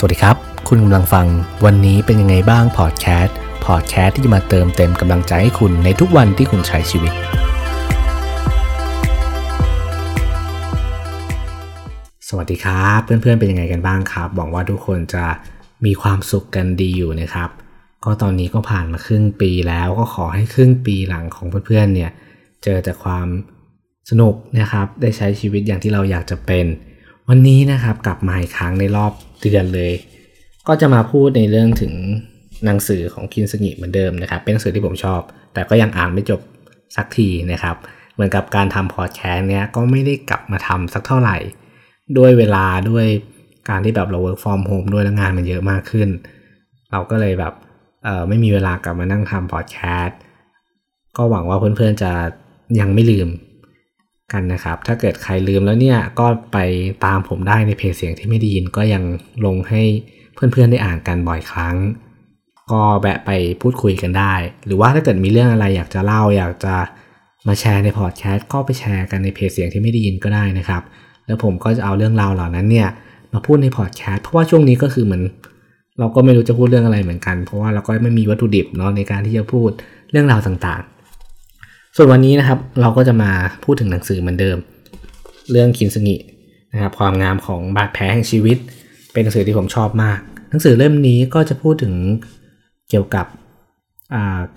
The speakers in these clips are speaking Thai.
สวัสดีครับ คุณกำลังฟังวันนี้เป็นยังไงบ้างพอดแคสต์พอดแคสต์ที่จะมาเติมเต็มกำลังใจให้คุณในทุกวันที่คุณใช้ชีวิต สวัสดีครับ เพื่อนๆเป็นยังไงกันบ้างครับหวังว่าทุกคนจะมีความสุขกันดีอยู่นะครับ ก็ตอนนี้ก็ผ่านมาครึ่งปีแล้วก็ขอให้ครึ่งปีหลังของเพื่อนๆเนี่ยเจอแต่ความสนุกนะครับ ได้ใช้ชีวิตอย่างที่เราอยากจะเป็น วันนี้นะครับกลับมาอีกครั้งในรอบ เดือนเลย ก็จะมาพูดในเรื่องถึงหนังสือของคินสงิเหมือนเดิมนะครับ เป็นหนังสือที่ผมชอบ แต่ก็ยังอ่านไม่จบสักทีนะครับ เหมือนกับการทำพอดแคสต์เนี้ยก็ไม่ได้กลับมาทำสักเท่าไหร่ ด้วยเวลาด้วยการที่แบบเรา work from home ด้วยแล้วงานมันเยอะมากขึ้น เราก็เลยแบบเออไม่มีเวลากลับมานั่งทำพอดแคสต์ก็หวังว่าเพื่อนๆจะยังไม่ลืม กันนะครับ ถ้าเกิดใครลืมแล้วเนี่ยก็ไปตามผมได้ในเพจเสียงที่ไม่ไดีนก็ยังลงให้เพื่อนๆได้อ่านกันบ่อยครั้ง ก็แวะไปพูดคุยกันได้ หรือว่าถ้าเกิดมีเรื่องอะไรอยากจะเล่าอยากจะมาแชร์ในพอดแคสต์ก็ไปแชร์กันในเพจเสียงที่ไม่ไดีนก็ได้นะครับ แล้วผมก็จะเอาเรื่องราวเหล่านั้นเนี่ยมาพูดในพอดแคสต์เพราะว่าช่วงนี้ก็คือเหมือนเราก็ไม่รู้จะพูดเรื่องอะไรเหมือนกัน เพราะว่าเราก็ไม่มีวัตถุดิบเนาะในการที่จะพูดเรื่องราวต่างๆ ส่วนวันนี้นะครับเราก็จะมาพูดถึงหนังสือเหมือนเดิม เรื่องคินสงินะครับความงามของบาดแผลแห่งชีวิต เป็นหนังสือที่ผมชอบมาก หนังสือเล่มนี้ก็จะพูดถึงเกี่ยวกับ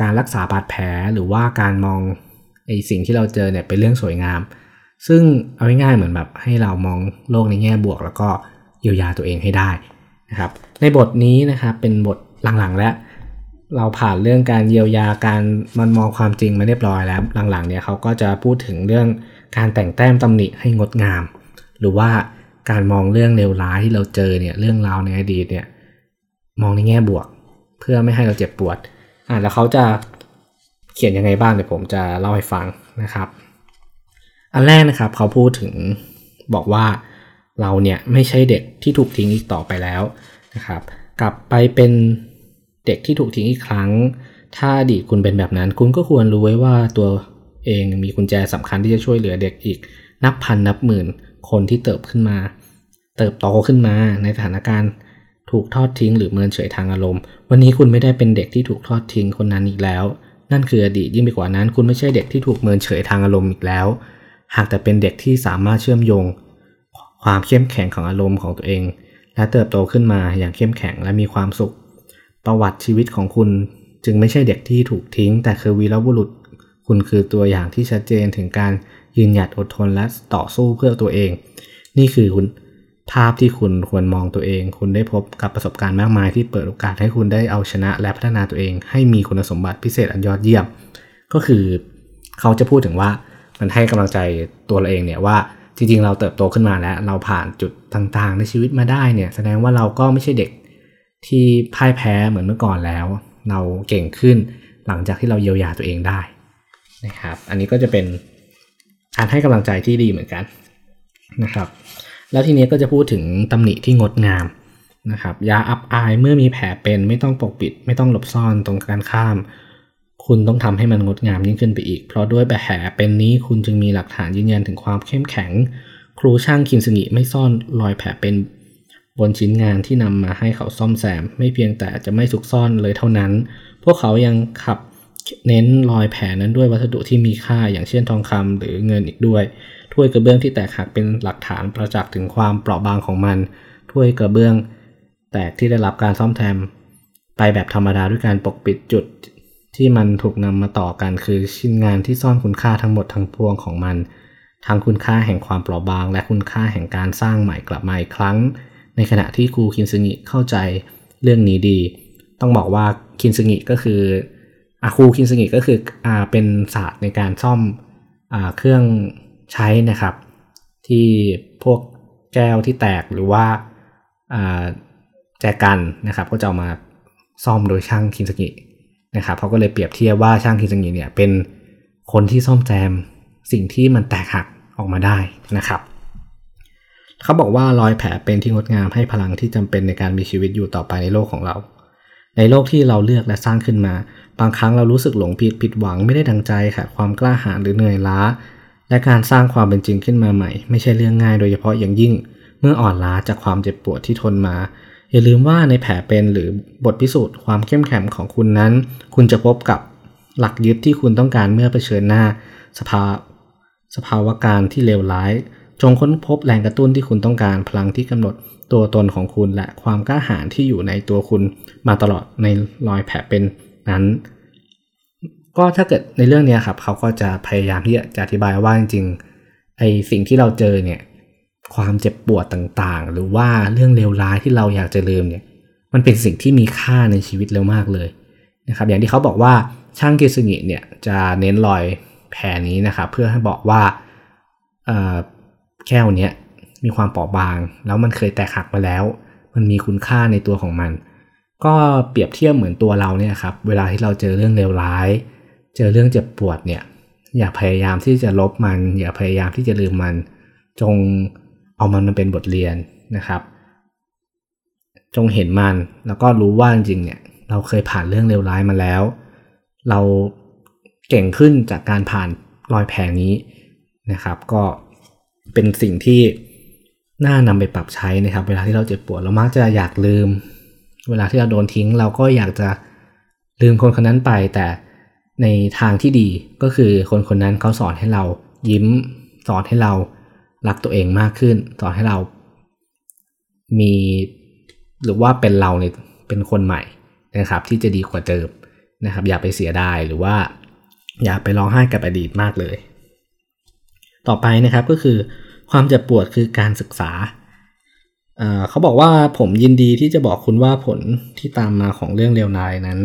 การรักษาบาดแผลหรือว่าการมองไอสิ่งที่เราเจอเนี่ยเป็นเรื่องสวยงาม ซึ่งเอาง่ายๆเหมือนแบบให้เรามองโลกในแง่บวก แล้วก็เยียวยาตัวเองให้ได้นะครับในบทนี้นะครับเป็นบทหลังๆ แล้ว เราผ่านเรื่องการเยียวยาการมันมองความจริงมาเรียบร้อยแล้ว หลังๆเนี่ยเขาก็จะพูดถึงเรื่องการแต่งแต้มตำหนิให้งดงาม หรือว่าการมองเรื่องเลวร้ายที่เราเจอเนี่ยเรื่องราวในอดีตเนี่ยมองในแง่บวก เพื่อไม่ให้เราเจ็บปวดอ่าแล้วเขาจะเขียนยังไงบ้างเดี๋ยวผมจะเล่าให้ฟังนะครับ อันแรกนะครับเขาพูดถึงบอกว่าเราเนี่ยไม่ใช่เด็กที่ถูกทิ้งอีกต่อไปแล้วนะครับ กลับไปเป็น เด็กที่ถูกทิ้งอีกครั้ง ถ้าอดีตคุณเป็นแบบนั้น คุณก็ควรรู้ไว้ว่าตัวเองมีกุญแจสำคัญที่จะช่วยเหลือเด็กอีก นับพันนับหมื่นคนที่เติบขึ้นมา เติบโตขึ้นมาในสถานการณ์ถูกทอดทิ้งหรือเมินเฉยทางอารมณ์ วันนี้คุณไม่ได้เป็นเด็กที่ถูกทอดทิ้งคนนั้นอีกแล้ว นั่นคืออดีตยิ่งไปกว่านั้น คุณไม่ใช่เด็กที่ถูกเมินเฉยทางอารมณ์อีกแล้ว หากแต่เป็นเด็กที่สามารถเชื่อมโยง ความเข้มแข็งของอารมณ์ของตัวเอง และเติบโตขึ้นมาอย่างเข้มแข็งและมีความสุข ประวัติชีวิตของคุณจึงไม่ใช่เด็กที่ถูกทิ้ง แต่คือวีรบุรุษ คุณคือตัวอย่างที่ชัดเจนถึงการยืนหยัดอดทนและต่อสู้เพื่อตัวเอง นี่คือคุณภาพที่คุณควรมองตัวเอง คุณได้พบกับประสบการณ์มากมายที่เปิดโอกาสให้คุณได้เอาชนะและพัฒนาตัวเอง ให้มีคุณสมบัติพิเศษอันยอดเยี่ยม ก็คือเขาจะพูดถึงว่ามันให้กำลังใจตัวเราเองเนี่ยว่าจริงๆ เราเติบโตขึ้นมาแล้ว เราผ่านจุดต่างๆ ในชีวิตมาได้เนี่ยแสดงว่าเราก็ไม่ใช่เด็ก ที่พ่ายแพ้เหมือนเมื่อก่อนแล้ว เราเก่งขึ้นหลังจากที่เราเยียวยาตัวเองได้นะครับ อันนี้ก็จะเป็นการให้กำลังใจที่ดีเหมือนกันนะครับ แล้วทีนี้ก็จะพูดถึงตำหนิที่งดงามนะครับยาอับอายเมื่อมีแผลเป็นไม่ต้องปกปิด ไม่ต้องหลบซ่อนตรงการข้าม คุณต้องทำให้มันงดงามยิ่งขึ้นไปอีก เพราะด้วยแผลเป็นนี้คุณจึงมีหลักฐานยืนยันถึงความเข้มแข็ง ครูช่างคินสงิไม่ซ่อนรอยแผลเป็น บนชิ้นงานที่นำมาให้เขาซ่อมแซม ไม่เพียงแต่จะไม่สุกซ่อนเลยเท่านั้น พวกเขายังขับเน้นรอยแผลนั้นด้วยวัสดุที่มีค่าอย่างเช่นทองคำหรือเงินอีกด้วย ถ้วยกระเบื้องที่แตกหักเป็นหลักฐานประจักษ์ถึงความเปราะบางของมัน ถ้วยกระเบื้อง แตกที่ได้รับการซ่อมแซมไปแบบธรรมดาด้วยการปกปิดจุดที่มันถูกนำมาต่อกันคือชิ้นงานที่ซ่อนคุณค่าทั้งหมดทั้งปวงของมัน ทั้งคุณค่าแห่งความเปราะบาง และคุณค่าแห่งการสร้างใหม่กลับมาอีกครั้ง ในขณะที่ครูคินซึงิเข้าใจเรื่องนี้ดี ต้องบอกว่าคินซึงิก็คืออาคูคินสงิก็คืออ่าเป็นศาสตร์ในการซ่อมอ่าเครื่องใช้นะครับ ที่พวกแก้วที่แตกหรือว่าอ่าแจกันนะครับ ก็จะเอามาซ่อมโดยช่างคินสงินะครับเขาก็เลยเปรียบเทียบว่าช่างคินสงิเนี่ยเป็นคนที่ซ่อมแซมสิ่งที่มันแตกหักออกมาได้นะครับ เขาบอกว่ารอยแผลเป็นที่งดงามให้พลังที่จำเป็นในการมีชีวิตอยู่ต่อไปในโลกของเรา ในโลกที่เราเลือกและสร้างขึ้นมา บางครั้งเรารู้สึกหลงผิดผิดหวังไม่ได้ดังใจขาดความกล้าหาญหรือเหนื่อยล้า และการสร้างความเป็นจริงขึ้นมาใหม่ ไม่ใช่เรื่องง่ายโดยเฉพาะอย่างยิ่ง เมื่ออ่อนล้าจากความเจ็บปวดที่ทนมาอย่าลืมว่าในแผลเป็นหรือบทพิสูจน์ความเข้มแข็งของคุณนั้น คุณจะพบกับหลักยึดที่คุณต้องการเมื่อเผชิญหน้า สภาสภาวะการที่เลวร้าย จงค้นพบแรงกระตุ้นที่คุณต้องการพลังที่กำหนดตัวตนของคุณและความกล้าหาญที่อยู่ในตัวคุณมาตลอดในรอยแผลเป็นนั้น ก็ถ้าเกิดในเรื่องนี้ครับเขาก็จะพยายามที่จะอธิบายว่าจริงๆไอสิ่งที่เราเจอเนี่ยความเจ็บปวดต่างๆ หรือว่าเรื่องเลวร้ายที่เราอยากจะลืมเนี่ยมันเป็นสิ่งที่มีค่าในชีวิตเร็วมากเลยนะครับอย่างที่เขาบอกว่าช่างเกสึงิเนี่ยจะเน้นรอยแผลนี้นะครับเพื่อให้บอกว่า แก้วเนี้ยมีความเปราะบาง แล้วมันเคยแตกหักมาแล้ว มันมีคุณค่าในตัวของมัน ก็เปรียบเทียบเหมือนตัวเราเนี่ยครับเวลาที่เราเจอเรื่องเลวร้าย เจอเรื่องเจ็บปวดเนี่ยอย่าพยายามที่จะลบมัน อย่าพยายามที่จะลืมมัน จงเอามันมาเป็นบทเรียนนะครับ จงเห็นมันแล้วก็รู้ว่าจริงๆเนี่ยเราเคยผ่านเรื่องเลวร้ายมาแล้ว เราเก่งขึ้นจากการผ่านรอยแผลนี้นะครับ ก็ เป็นสิ่งที่น่านำไปปรับใช้นะครับ เวลาที่เราเจ็บปวดเรามักจะอยากลืม เวลาที่เราโดนทิ้ง เราก็อยากจะลืมคนคนนั้นไปแต่ในทางที่ดีก็คือคนคนนั้นเขาสอนให้เรายิ้ม สอนให้เรารักตัวเองมากขึ้น สอนให้เรามีหรือว่าเป็นเราเนี่ยเป็นคนใหม่นะครับ ที่จะดีกว่าเดิมนะครับ อย่าไปเสียดายหรือว่า อย่าไปร้องไห้กับอดีตมากเลย ต่อไปนะครับก็คือความเจ็บปวดคือการศึกษา เขาบอกว่าผมยินดีที่จะบอกคุณว่าผลที่ตามมาของเรื่องเลวร้ายนั้น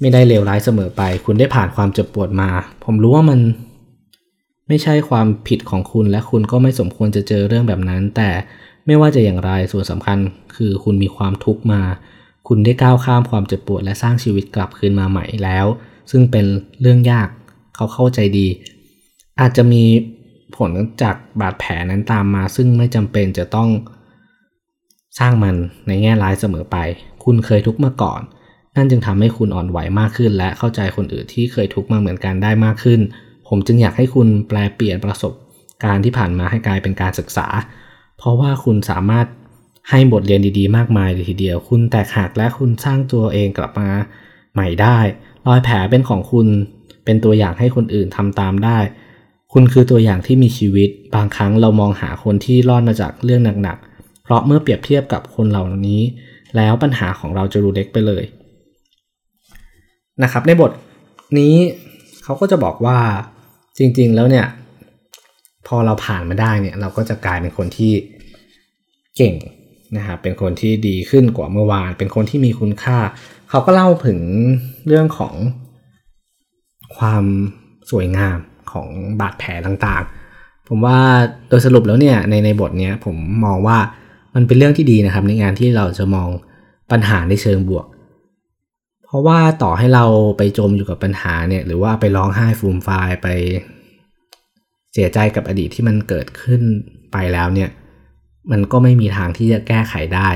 ไม่ได้เลวร้ายเสมอไป คุณได้ผ่านความเจ็บปวดมา ผมรู้ว่ามันไม่ใช่ความผิดของคุณและคุณก็ไม่สมควรจะเจอเรื่องแบบนั้น แต่ไม่ว่าจะอย่างไรส่วนสำคัญคือคุณมีความทุกข์มา คุณได้ก้าวข้ามความเจ็บปวด และสร้างชีวิตกลับคืนมาใหม่แล้ว ซึ่งเป็นเรื่องยากเขาเข้าใจดี อาจจะมี ผลจากบาดแผลนั้นตามมา ซึ่งไม่จำเป็นจะต้องสร้างมันในแง่ร้ายเสมอไป คุณเคยทุกข์มาก่อน นั่นจึงทำให้คุณอ่อนไหวมากขึ้น และเข้าใจคนอื่นที่เคยทุกข์มาเหมือนกันได้มากขึ้น ผมจึงอยากให้คุณแปลเปลี่ยนประสบการณ์ที่ผ่านมาให้กลายเป็นการศึกษา เพราะว่าคุณสามารถให้บทเรียนดีๆ มากมายเลยทีเดียว คุณแตกหักและคุณสร้างตัวเองกลับมาใหม่ได้ รอยแผลเป็นของคุณ เป็นตัวอย่างให้คนอื่นทำตามได้ คุณคือตัวอย่างที่มีชีวิต บางครั้งเรามองหาคนที่รอดมาจากเรื่องหนักๆ เพราะเมื่อเปรียบเทียบกับคนเหล่านี้ แล้วปัญหาของเราจะดูเล็กไปเลยนะครับในบทนี้เขาก็จะบอกว่าจริงๆแล้วเนี่ยพอเราผ่านมาได้เนี่ยเราก็จะกลายเป็นคนที่เก่งนะครับเป็นคนที่ดีขึ้นกว่าเมื่อวาน เป็นคนที่มีคุณค่า เขาก็เล่าถึงเรื่องของความสวยงาม ของบาดแผลต่างๆ ผมว่าโดยสรุปแล้วเนี่ยในในบทเนี้ยผมมองว่ามันเป็นเรื่องที่ดีนะครับ ในงานที่เราจะมองปัญหาในเชิงบวก เพราะว่าต่อให้เราไปจมอยู่กับปัญหาเนี่ยหรือว่าไปร้องไห้ฟูมฟายไปเสียใจกับอดีตที่มันเกิดขึ้นไปแล้วเนี่ยมันก็ไม่มีทางที่จะแก้ไขได้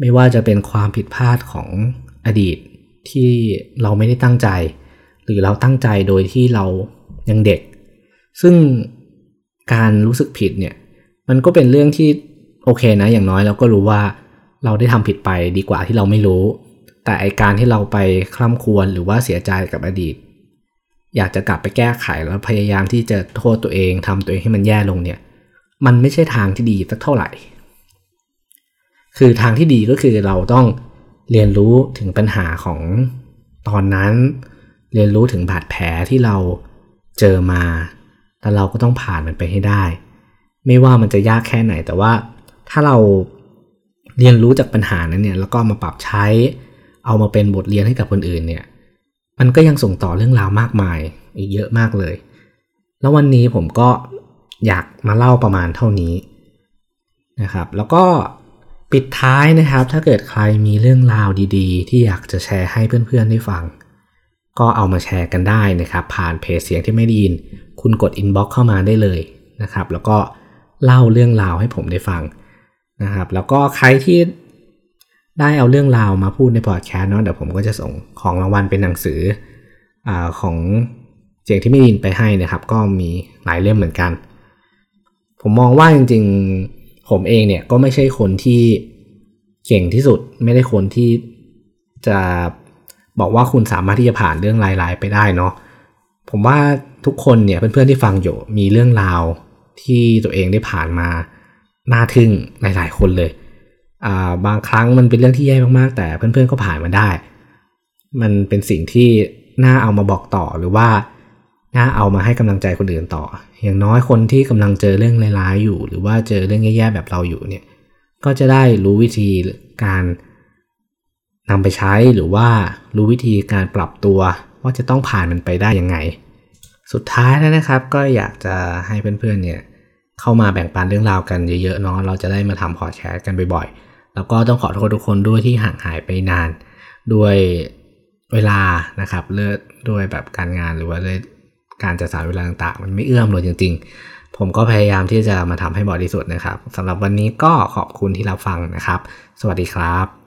ไม่ว่าจะเป็นความผิดพลาดของอดีตที่เราไม่ได้ตั้งใจ หรือเราตั้งใจโดยที่เรายังเด็ก ซึ่งการรู้สึกผิดเนี่ย มันก็เป็นเรื่องที่โอเคนะ อย่างน้อยเราก็รู้ว่าเราได้ทำผิดไปดีกว่าที่เราไม่รู้ แต่ไอการที่เราไปคล่ำควรหรือว่าเสียใจกับอดีต อยากจะกลับไปแก้ไขแล้วพยายามที่จะโทษตัวเองทำตัวเองให้มันแย่ลงเนี่ย มันไม่ใช่ทางที่ดีสักเท่าไหร่ คือทางที่ดีก็คือเราต้องเรียนรู้ถึงปัญหาของตอนนั้น เรียนรู้ถึงบาดแผลที่เราเจอมา แล้วเราก็ต้องผ่านมันไปให้ได้ ไม่ว่ามันจะยากแค่ไหน แต่ว่าถ้าเราเรียนรู้จากปัญหานั้นเนี่ย แล้วก็มาปรับใช้ เอามาเป็นบทเรียนให้กับคนอื่นเนี่ย มันก็ยังส่งต่อเรื่องราวมากมาย อีกเยอะมากเลย แล้ววันนี้ผมก็อยากมาเล่าประมาณเท่านี้นะครับ แล้วก็ปิดท้ายนะครับ ถ้าเกิดใครมีเรื่องราวดี ๆ ที่อยากจะแชร์ให้เพื่อนๆได้ฟัง ก็เอามาแชร์กันได้นะครับ ผ่านเพจเสียงที่ไม่ดีนคุณกดอินบ็อกเข้ามาได้เลยนะครับ แล้วก็เล่าเรื่องราวให้ผมได้ฟังนะครับ แล้วก็ใครที่ได้เอาเรื่องราวมาพูดในพอดแคสต์เนาะเดี๋ยวผมก็จะส่งของรางวัลเป็นหนังสืออของเสียงที่ไม่ดีนไปให้นะครับ ก็มีหลายเล่มเหมือนกัน ผมมองว่าจริงๆ ผมเองเนี่ยก็ไม่ใช่คนที่เก่งที่สุด ไม่ได้คนที่จะ บอกว่าคุณสามารถที่จะผ่านเรื่องร้ายๆไปได้เนาะผมว่าทุกคนเนี่ยเพื่อนๆที่ฟังอยู่มีเรื่องราวที่ตัวเองได้ผ่านมาน่าทึ่งหลายๆคนเลยอ่าบางครั้งมันเป็นเรื่องที่แย่มากๆ แต่เพื่อนๆก็ผ่านมาได้ มันเป็นสิ่งที่น่าเอามาบอกต่อหรือว่าน่าเอามาให้กำลังใจคนอื่นต่อ อย่างน้อยคนที่กำลังเจอเรื่องร้ายๆอยู่ หรือว่าเจอเรื่องแย่ๆแบบเราอยู่เนี่ยก็จะได้รู้วิธีการ นำไปใช้หรือว่ารู้วิธีการปรับตัวว่าจะต้องผ่านมันไปได้ยังไง สุดท้ายแล้วนะครับ ก็อยากจะให้เพื่อนๆเนี่ยเข้ามาแบ่งปันเรื่องราวกันเยอะๆเนาะเราจะได้มาทำพอแคสต์กันบ่อยๆ แล้วก็ต้องขอโทษทุกคนด้วยที่ห่างหายไปนาน ด้วยเวลานะครับเลือดด้วยแบบการงานหรือว่าด้วยการจัดสรรเวลาต่างๆ มันไม่เอื้อมเลยจริง ๆ ผมก็พยายามที่จะมาทำให้บอดีสุดนะครับสำหรับวันนี้ก็ขอบคุณที่รับฟังนะครับ สวัสดีครับ